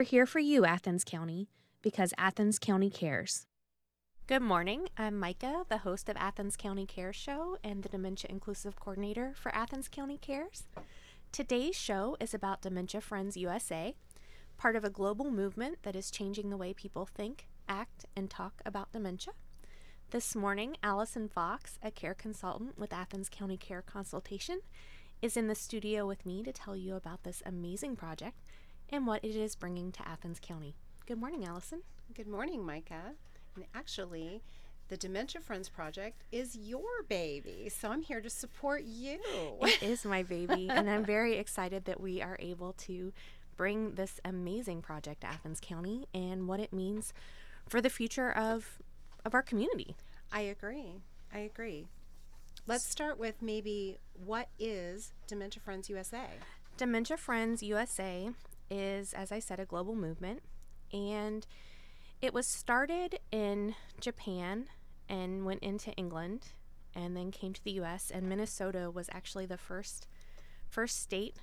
We're here for you, Athens County, because Athens County cares. Good morning. I'm Myca, the host of Athens County Care Show and the Dementia Inclusive Coordinator for Athens County Cares. Today's show is about Dementia Friends USA, part of a global movement that is changing the way people think, act, and talk about dementia. This morning, Allison Fox, a care consultant with Athens County Care Consultation, is in the studio with me to tell you about this amazing project and what it is bringing to Athens County. Good morning, Allison. Good morning, Myca. And actually, the Dementia Friends Project is your baby, so I'm here to support you. It is my baby, and I'm very excited that we are able to bring this amazing project to Athens County and what it means for the future of of our community. I agree. I agree. Let's start with maybe what is Dementia Friends USA? Dementia Friends USA is, as I said, a global movement, and it was started in Japan and went into England and then came to the US and Minnesota was actually the first first state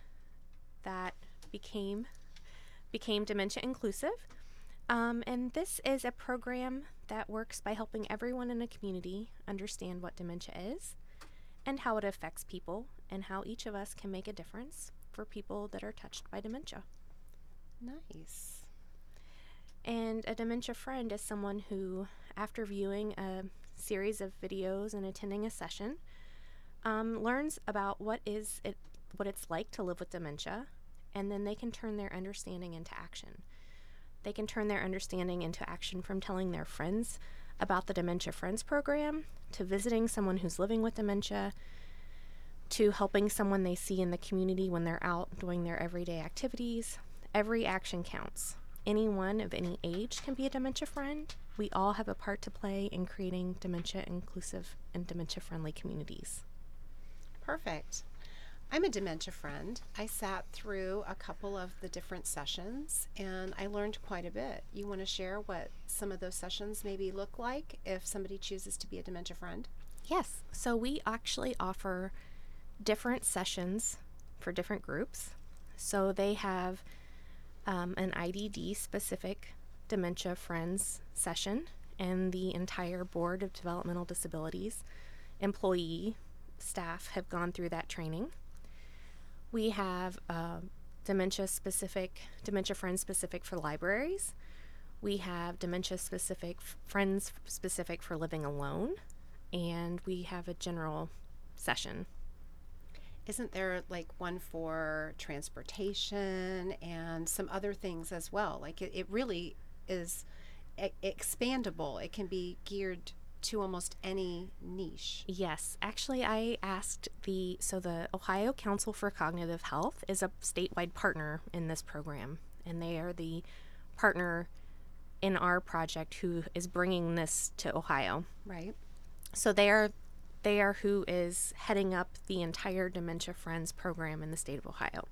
that became became dementia inclusive. Um, and this is a program that works by helping everyone in a community understand what dementia is and how it affects people and how each of us can make a difference for people that are touched by dementia. Nice. And a dementia friend is someone who, after viewing a series of videos and attending a session, um, learns about what is it, what it's like to live with dementia, and then they can turn their understanding into action. They can turn their understanding into action from telling their friends about the Dementia Friends program, to visiting someone who's living with dementia, to helping someone they see in the community when they're out doing their everyday activities. Every action counts. Anyone of any age can be a dementia friend. We all have a part to play in creating dementia inclusive and dementia friendly communities. Perfect. I'm a dementia friend. I sat through a couple of the different sessions and I learned quite a bit. You want to share what some of those sessions maybe look like if somebody chooses to be a dementia friend? Yes. So we actually offer different sessions for different groups. So they have um, an IDD specific dementia friends session, and the entire board of developmental disabilities employee staff have gone through that training. We have uh, dementia specific, dementia friends specific for libraries. We have dementia specific, friends specific for living alone. And we have a general session. Isn't there like one for transportation and some other things as well? Like it, it really is e- expandable, it can be geared to almost any niche. Yes, actually, I asked the so the Ohio Council for Cognitive Health is a statewide partner in this program, and they are the partner in our project who is bringing this to Ohio. Right. So they are they are who is heading up the entire Dementia Friends program in the state of Ohio.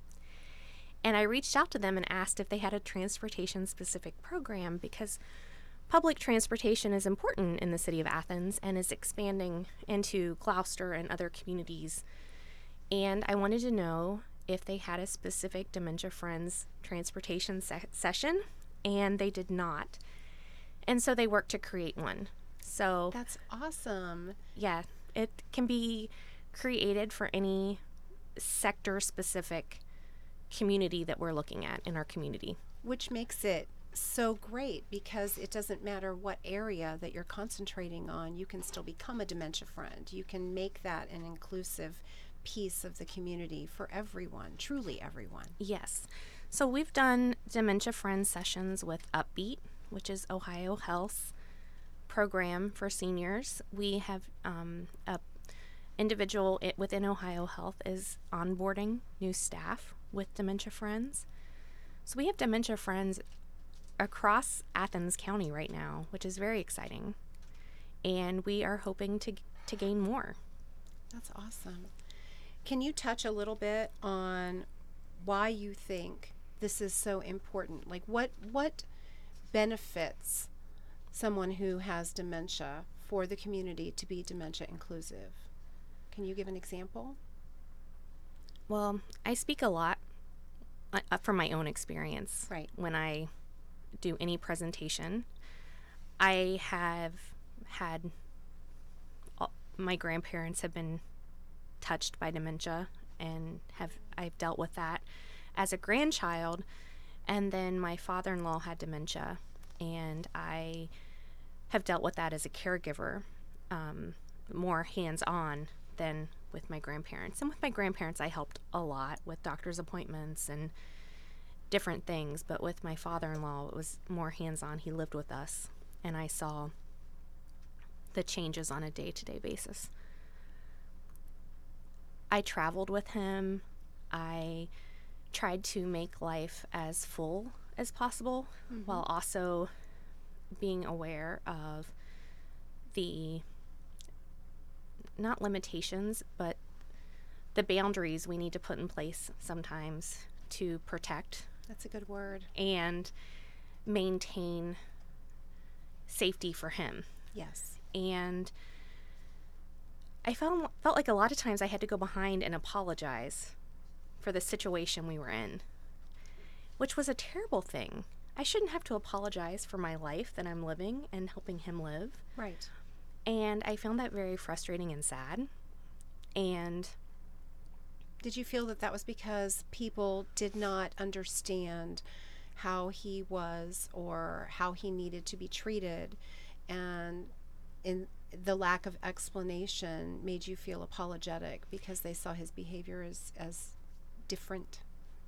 And I reached out to them and asked if they had a transportation specific program because Public transportation is important in the city of Athens and is expanding into Glouster and other communities. And I wanted to know if they had a specific Dementia Friends transportation se- session, and they did not. And so they worked to create one. So that's awesome. Yeah, it can be created for any sector specific community that we're looking at in our community. Which makes it so great because it doesn't matter what area that you're concentrating on, you can still become a dementia friend. You can make that an inclusive piece of the community for everyone, truly everyone. Yes. So we've done dementia friend sessions with Upbeat, which is Ohio Health program for seniors. We have um, a individual within Ohio Health is onboarding new staff with dementia friends. So we have dementia friends across Athens County right now, which is very exciting. And we are hoping to, to gain more. That's awesome. Can you touch a little bit on why you think this is so important? Like what what benefits someone who has dementia for the community to be dementia inclusive? Can you give an example? Well, I speak a lot uh, uh, from my own experience. Right. When I do any presentation, I have had all, my grandparents have been touched by dementia and have I've dealt with that as a grandchild and then my father-in-law had dementia and I have dealt with that as a caregiver um, more hands-on than with my grandparents and with my grandparents I helped a lot with doctor's appointments and different things but with my father-in-law it was more hands-on he lived with us and I saw the changes on a day-to-day basis I traveled with him. I tried to make life as full as possible mm-hmm. while also being aware of the not limitations, but the boundaries we need to put in place sometimes to protect. That's a good word. And maintain safety for him. Yes. And I felt felt like a lot of times I had to go behind and apologize for the situation we were in, which was a terrible thing. I shouldn't have to apologize for my life that I'm living and helping him live. Right. And I found that very frustrating and sad. And did you feel that that was because people did not understand how he was or how he needed to be treated and in the lack of explanation made you feel apologetic because they saw his behavior as as different.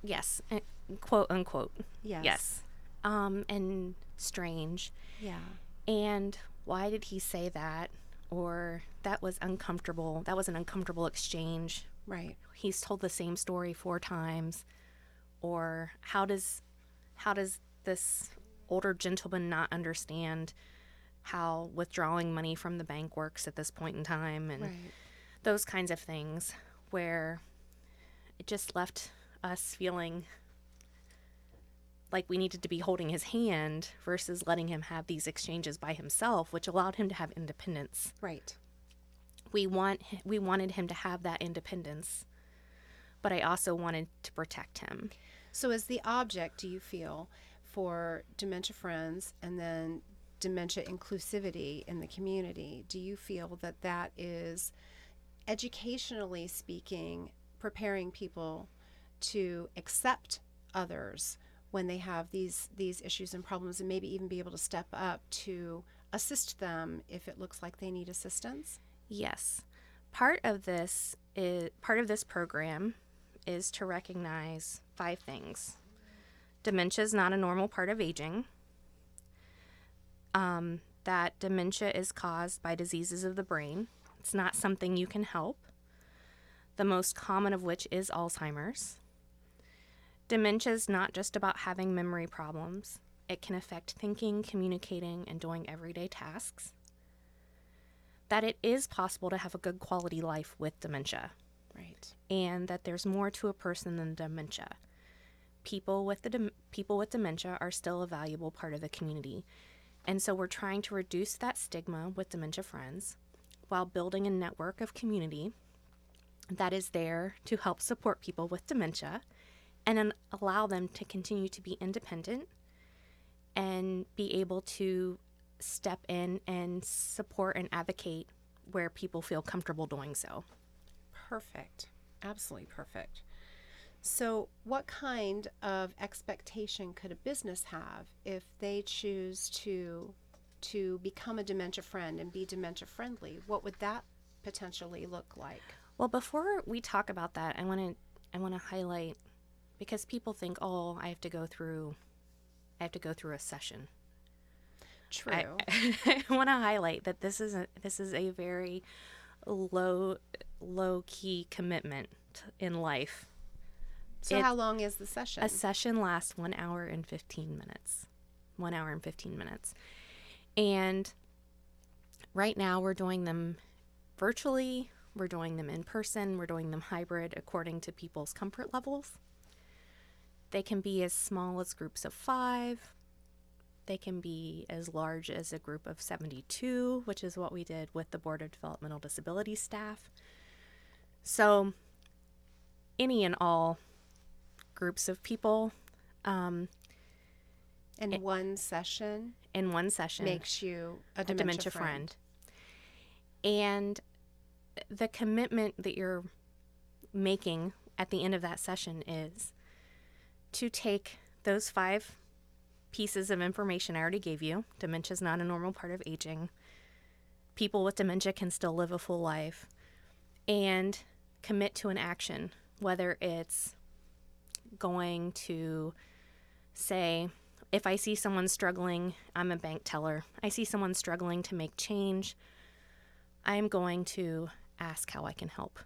Yes, eh, quote unquote. Yes. Yes. Um, and strange. Yeah. And why did he say that? Or that was uncomfortable. That was an uncomfortable exchange. Right. He's told the same story four times. Or how does how does this older gentleman not understand how withdrawing money from the bank works at this point in time and right. those kinds of things where it just left us feeling like we needed to be holding his hand versus letting him have these exchanges by himself which allowed him to have independence. Right. We want we wanted him to have that independence but i also wanted to protect him. So as the object do you feel for dementia friends and then dementia inclusivity in the community, do you feel that that is educationally speaking preparing people to accept others when they have these these issues and problems and maybe even be able to step up to assist them if it looks like they need assistance? Yes. Part of this is part of this program is to recognize five things. Dementia is not a normal part of aging um, that dementia is caused by diseases of the brain. It's not something you can help, the most common of which is Alzheimer's. Dementia is not just about having memory problems, it can affect thinking, communicating, and doing everyday tasks. That it is possible to have a good quality life with dementia. Right. And that there's more to a person than dementia. People with the de- people with dementia are still a valuable part of the community and so we're trying to reduce that stigma with Dementia Friends while building a network of community that is there to help support people with dementia and then allow them to continue to be independent and be able to step in and support and advocate where people feel comfortable doing so. Perfect. Absolutely perfect. So, what kind of expectation could a business have if they choose to to become a dementia friend and be dementia friendly? What would that potentially look like? Well, before we talk about that, I want to I want to highlight because people think, "Oh, I have to go through I have to go through a session." True. I, I want to highlight that this is a this is a very low low key commitment in life so, it, how long is the session? A session lasts one hour and 15 minutes. One hour and 15 minutes. And right now, we're doing them virtually, we're doing them in person, we're doing them hybrid according to people's comfort levels. They can be as small as groups of five. They can be as large as a group of 72, which is what we did with the Board of Developmental Disability staff. So, any and all groups of people um, And one session in one session. makes you a a dementia, dementia friend. friend. And the commitment that you're making at the end of that session is to take those five pieces of information I already gave you. Dementia is not a normal part of aging. People with dementia can still live a full life and commit to an action, whether it's going to say, if I see someone struggling, I'm a bank teller. I see someone struggling to make change, I'm going to ask how I can help.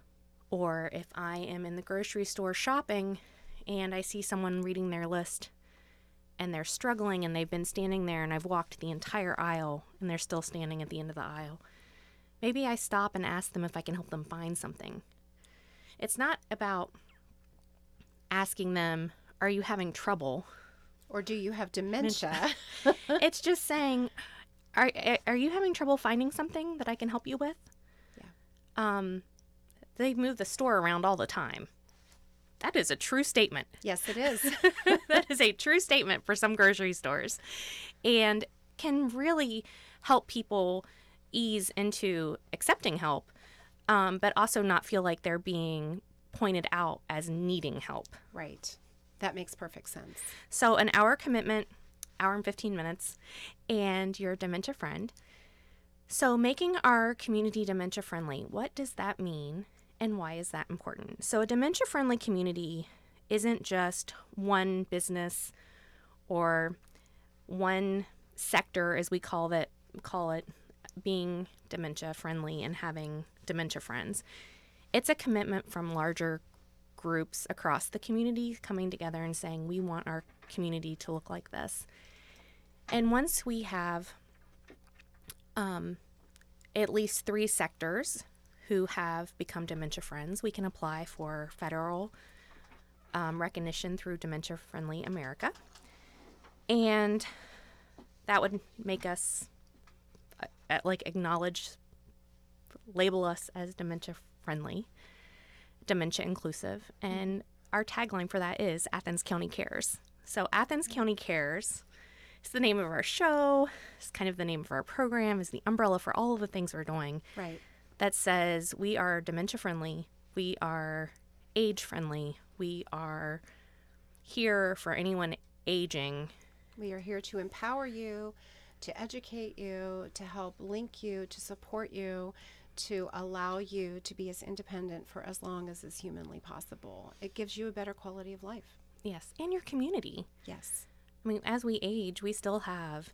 Or if I am in the grocery store shopping and I see someone reading their list and they're struggling and they've been standing there and I've walked the entire aisle and they're still standing at the end of the aisle, maybe I stop and ask them if I can help them find something. It's not about asking them, Are you having trouble? Or do you have dementia? it's just saying, are are you having trouble finding something that I can help you with? Yeah. Um, they move the store around all the time. That is a true statement. yes, it is. that is a true statement for some grocery stores, and can really help people ease into accepting help, um, but also not feel like they're being pointed out as needing help. right. That makes perfect sense. So, an hour commitment, hour and 15 minutes, and your dementia friend. So, making our community dementia friendly, what does that mean and why is that important? So, a dementia friendly community isn't just one business or one sector, as we call it, call it being dementia friendly and having dementia friends. It's a commitment from larger groups across the community coming together and saying, we want our community to look like this. And once we have um, at least three sectors who have become dementia friends, we can apply for federal um, recognition through Dementia Friendly America. And that would make us uh, like acknowledge, label us as dementia friendly dementia inclusive. And our tagline for that is Athens County Cares. So, Athens County Cares is the name of our show, it's kind of the name of our program, is the umbrella for all of the things we're doing Right. That says we are dementia friendly, we are age friendly, we are here for anyone aging. We are here to empower you, to educate you, to help link you, to support you, to allow you to be as independent for as long as is humanly possible. It gives you a better quality of life. Yes, and your community. Yes. I mean, as we age, we still have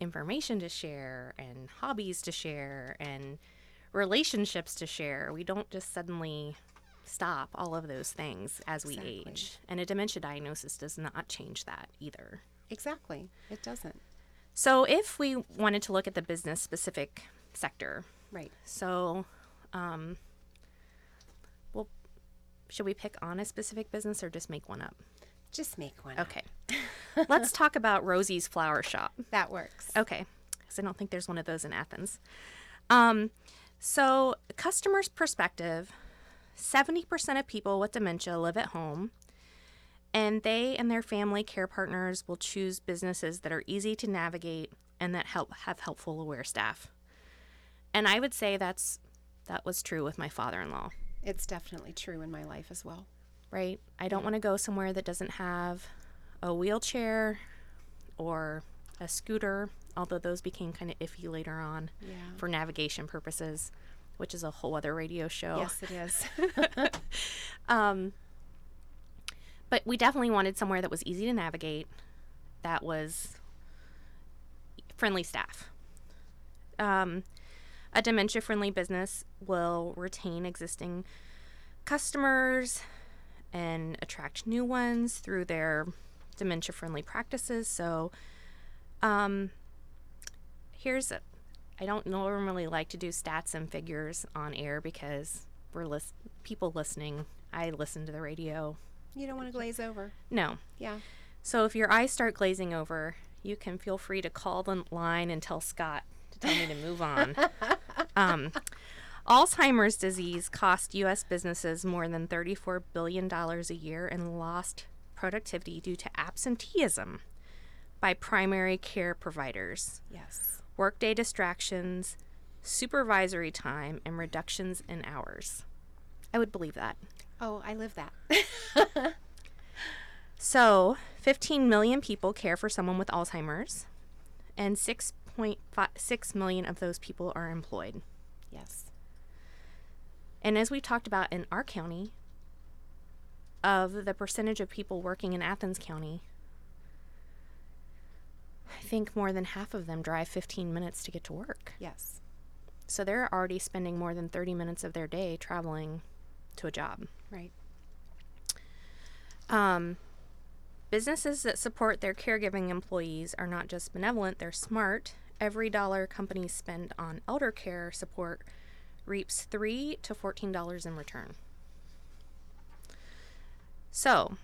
information to share and hobbies to share and relationships to share. We don't just suddenly stop all of those things as we Exactly. age. And a dementia diagnosis does not change that either. Exactly. It doesn't. So, if we wanted to look at the business specific sector, Right. so, um, well, should we pick on a specific business or just make one up? Just make one. up. Okay. Let's talk about Rosie's Flower Shop. That works. Okay, because I don't think there's one of those in Athens. Um, so, customer's perspective 70% of people with dementia live at home, and they and their family care partners will choose businesses that are easy to navigate and that help have helpful aware staff. And I would say that's that was true with my father-in-law, It's definitely true in my life as well. right? I don't want to go somewhere that doesn't have a wheelchair or a scooter, although those became kind of iffy later on Yeah. for navigation purposes, which is a whole other radio show. Yes, it is. Um, but we definitely wanted somewhere that was easy to navigate, that was friendly staff. Um, a dementia friendly business will retain existing customers and attract new ones through their dementia friendly practices. So, um, here's a, I don't normally like to do stats and figures on air because we're lis- people listening. I listen to the radio. you don't want to glaze over. No. Yeah. So if your eyes start glazing over, you can feel free to call the line and tell Scott to tell me to move on. um, Alzheimer's disease cost U.S. businesses more than $34 billion a year in lost productivity due to absenteeism by primary care providers, Yes. Workday distractions, supervisory time, and reductions in hours. I would believe that. Oh, I live that. So, 15 million people care for someone with Alzheimer's, and 6.6 million of those people are employed. yes. And as we talked about in our county, of the percentage of people working in Athens County, I think more than half of them drive 15 minutes to get to work. Yes. So they're already spending more than 30 minutes of their day traveling to a job. Right. Um, businesses that support their caregiving employees are not just benevolent, they're smart. Every dollar companies spend on elder care support reaps three to fourteen dollars in return. So,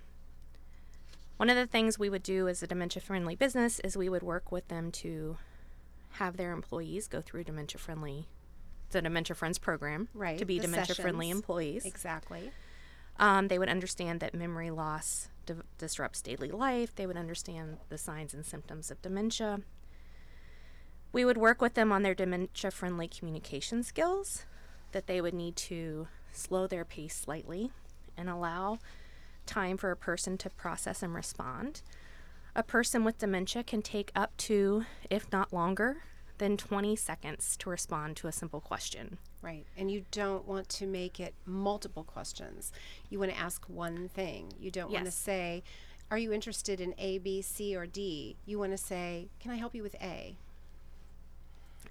one of the things we would do as a dementia friendly business is we would work with them to have their employees go through dementia friendly the dementia friends program Right, to be dementia friendly employees Exactly. um, they would understand that memory loss di- disrupts daily life. They would understand the signs and symptoms of dementia. We would work with them on their dementia friendly communication skills, that they would need to slow their pace slightly and allow time for a person to process and respond. A person with dementia can take up to, if not longer, than 20 seconds to respond to a simple question. Right. And you don't want to make it multiple questions. You want to ask one thing. You don't want to say, Are you interested in A, B, C, or D? You want to say, Can I help you with A?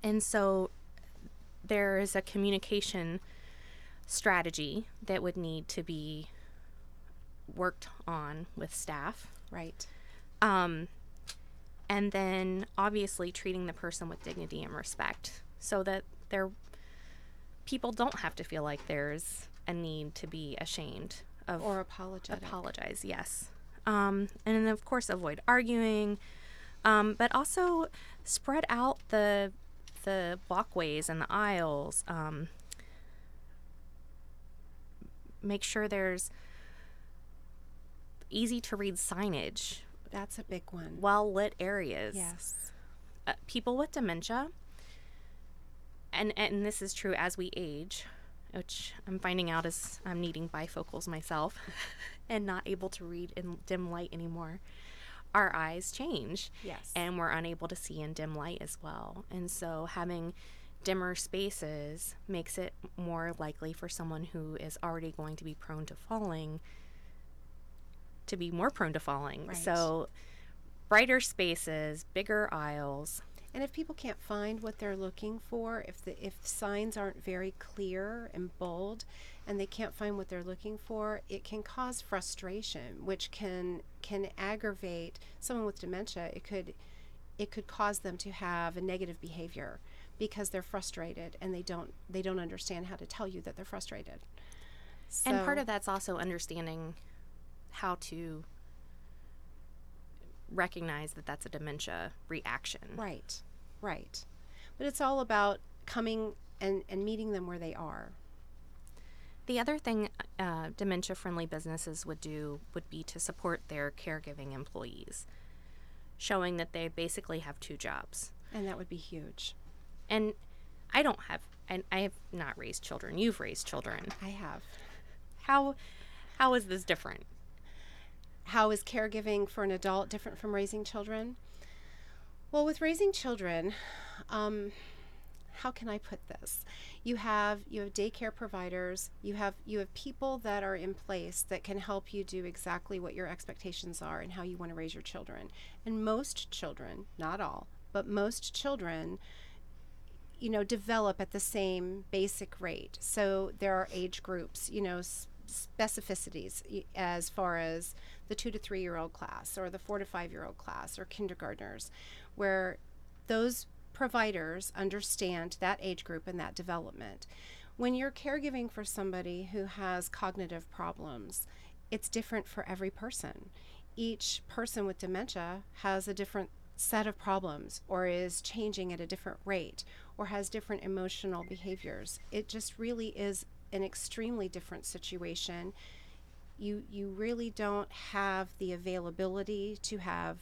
And so there is a communication strategy that would need to be worked on with staff. Right. Um, and then obviously treating the person with dignity and respect so that their people don't have to feel like there's a need to be ashamed of Or apologetic. apologize yes um, and then of course avoid arguing um, but also spread out the the walkways and the aisles um, make sure there's easy to read signage That's a big one. well lit areas Yes. uh, people with dementia and and this is true as we age which i'm finding out as i'm needing bifocals myself and not able to read in dim light anymore our eyes change Yes. and we're unable to see in dim light as well and so having dimmer spaces makes it more likely for someone who is already going to be prone to falling to be more prone to falling Right. so brighter spaces bigger aisles And if people can't find what they're looking for, if the if signs aren't very clear and bold and they can't find what they're looking for, it can cause frustration, which can can aggravate someone with dementia. It could it could cause them to have a negative behavior because they're frustrated and they don't they don't understand how to tell you that they're frustrated. And part of that's also understanding how to recognize that that's a dementia reaction. Right, right. But it's all about coming and, and meeting them where they are. The other thing uh, dementia friendly businesses would do would be to support their caregiving employees, showing that they basically have two jobs. And that would be huge. And I don't have, and I have not raised children. You've raised children. I have. How, how is this different? How is caregiving for an adult different from raising children? Well, with raising children, um, how can I put this? You have you have daycare providers. You have you have people that are in place that can help you do exactly what your expectations are and how you want to raise your children. And most children, not all, but most children you know develop at the same basic rate so there are age groups you know specificities as far as the two to three year old class or the four to five year old class or kindergartners where those providers understand that age group and that development when you're caregiving for somebody who has cognitive problems it's different for every person each person with dementia has a different set of problems or is changing at a different rate or has different emotional behaviors. It just really is an extremely different situation you you really don't have the availability to have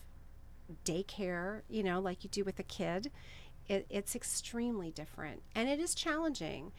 daycare, you know, like you do with a kid. It, it's extremely different and it is challenging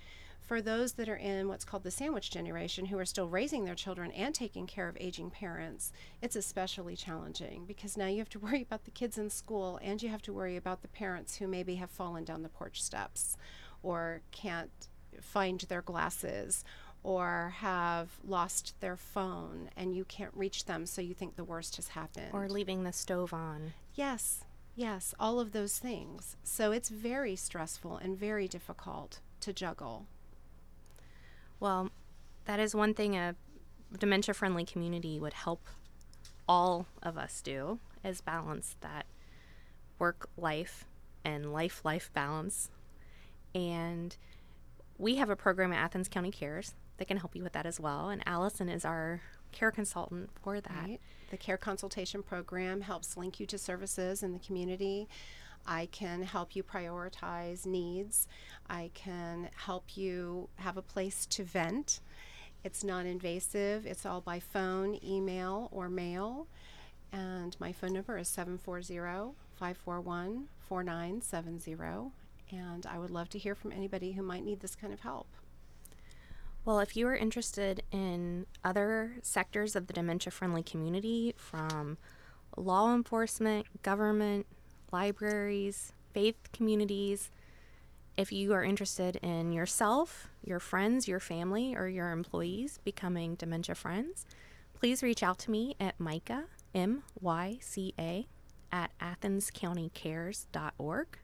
for those that are in what's called the sandwich generation who are still raising their children and taking care of aging parents, it's especially challenging because now you have to worry about the kids in school and you have to worry about the parents who maybe have fallen down the porch steps or can't find their glasses or have lost their phone and you can't reach them so you think the worst has happened. Or leaving the stove on. Yes, yes, all of those things. So it's very stressful and very difficult to juggle. Well, that is one thing a dementia friendly community would help all of us do is balance that work life and life life balance. And we have a program at Athens County Cares that can help you with that as well. And Allison is our care consultant for that. Right. The care consultation program helps link you to services in the community. I can help you prioritize needs. I can help you have a place to vent. It's non invasive, it's all by phone, email, or mail. And my phone number is 740 541 4970. And I would love to hear from anybody who might need this kind of help. Well, if you are interested in other sectors of the dementia friendly community, from law enforcement, government, libraries, faith communities. If you are interested in yourself, your friends, your family, or your employees becoming dementia friends, please reach out to me at Myca, M Y C A, at athenscountycares.org.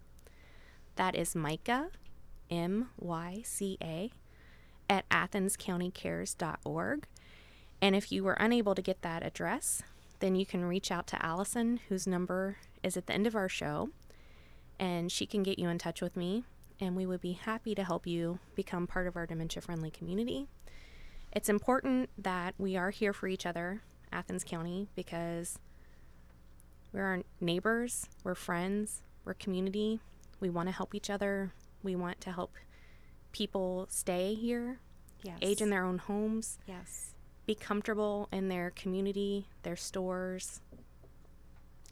That is Myca, M Y C A, at athenscountycares.org. And if you were unable to get that address, then you can reach out to Allison, whose number is at the end of our show, and she can get you in touch with me, and we would be happy to help you become part of our dementia friendly community. It's important that we are here for each other, Athens County, because we're our neighbors, we're friends, we're community. We want to help each other. We want to help people stay here, yes. age in their own homes. Yes. Be comfortable in their community, their stores,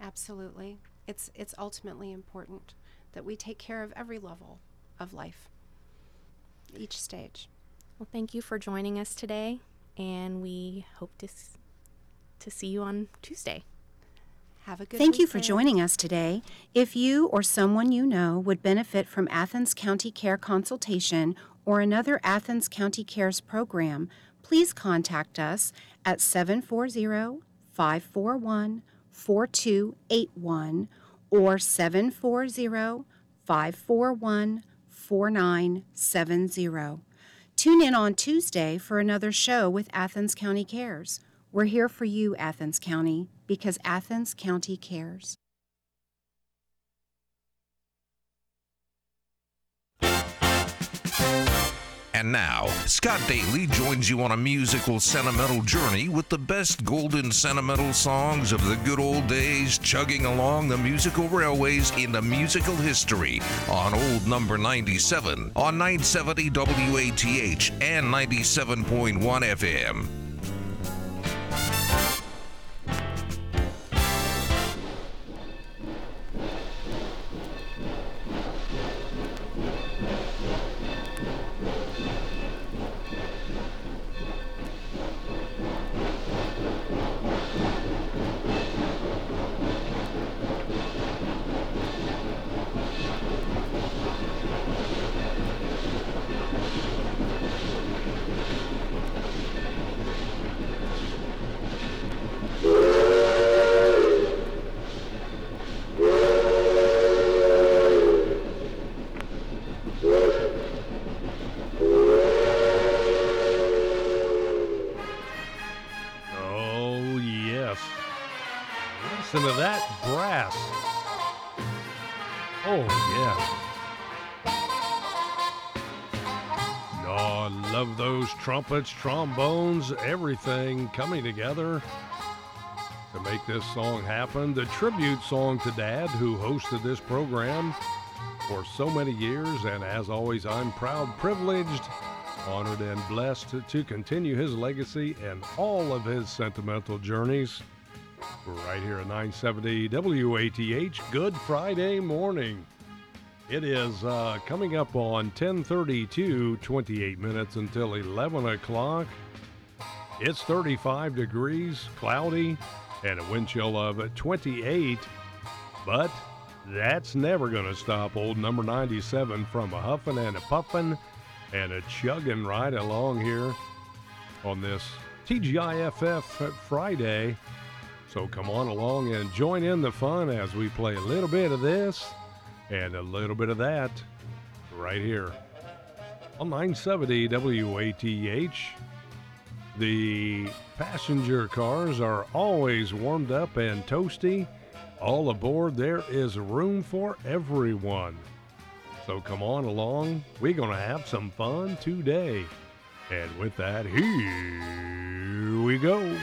Absolutely. It's it's ultimately important that we take care of every level of life. Each stage. Well, thank you for joining us today and we hope to s- to see you on Tuesday. Have a good Thank weekend. you for joining us today. If you or someone you know would benefit from Athens County Care consultation or another Athens County Cares program, please contact us at 740 541 4281 or 740 541 4970. Tune in on Tuesday for another show with Athens County Cares. We're here for you, Athens County, because Athens County cares. And now, Scott Daly joins you on a musical sentimental journey with the best golden sentimental songs of the good old days, chugging along the musical railways into musical history on Old Number 97 on 970 WATH and 97.1 FM. That brass. Oh, yeah. No, I love those trumpets, trombones, everything coming together to make this song happen. The tribute song to Dad, who hosted this program for so many years. And as always, I'm proud, privileged honored and blessed to continue his legacy and all of his sentimental journeys. Right here at 970 WATH, Good Friday morning. It is uh, coming up on 1032, 28 minutes until 11 o'clock. It's 35 degrees, cloudy, and a wind chill of 28. But that's never going to stop old number 97 from a huffing and a puffing and a chugging right along here on this TGIFF Friday. So come on along and join in the fun as we play a little bit of this and a little bit of that right here on 970 WATH. The passenger cars are always warmed up and toasty. All aboard, there is room for everyone. So come on along. We're going to have some fun today. And with that, here we go.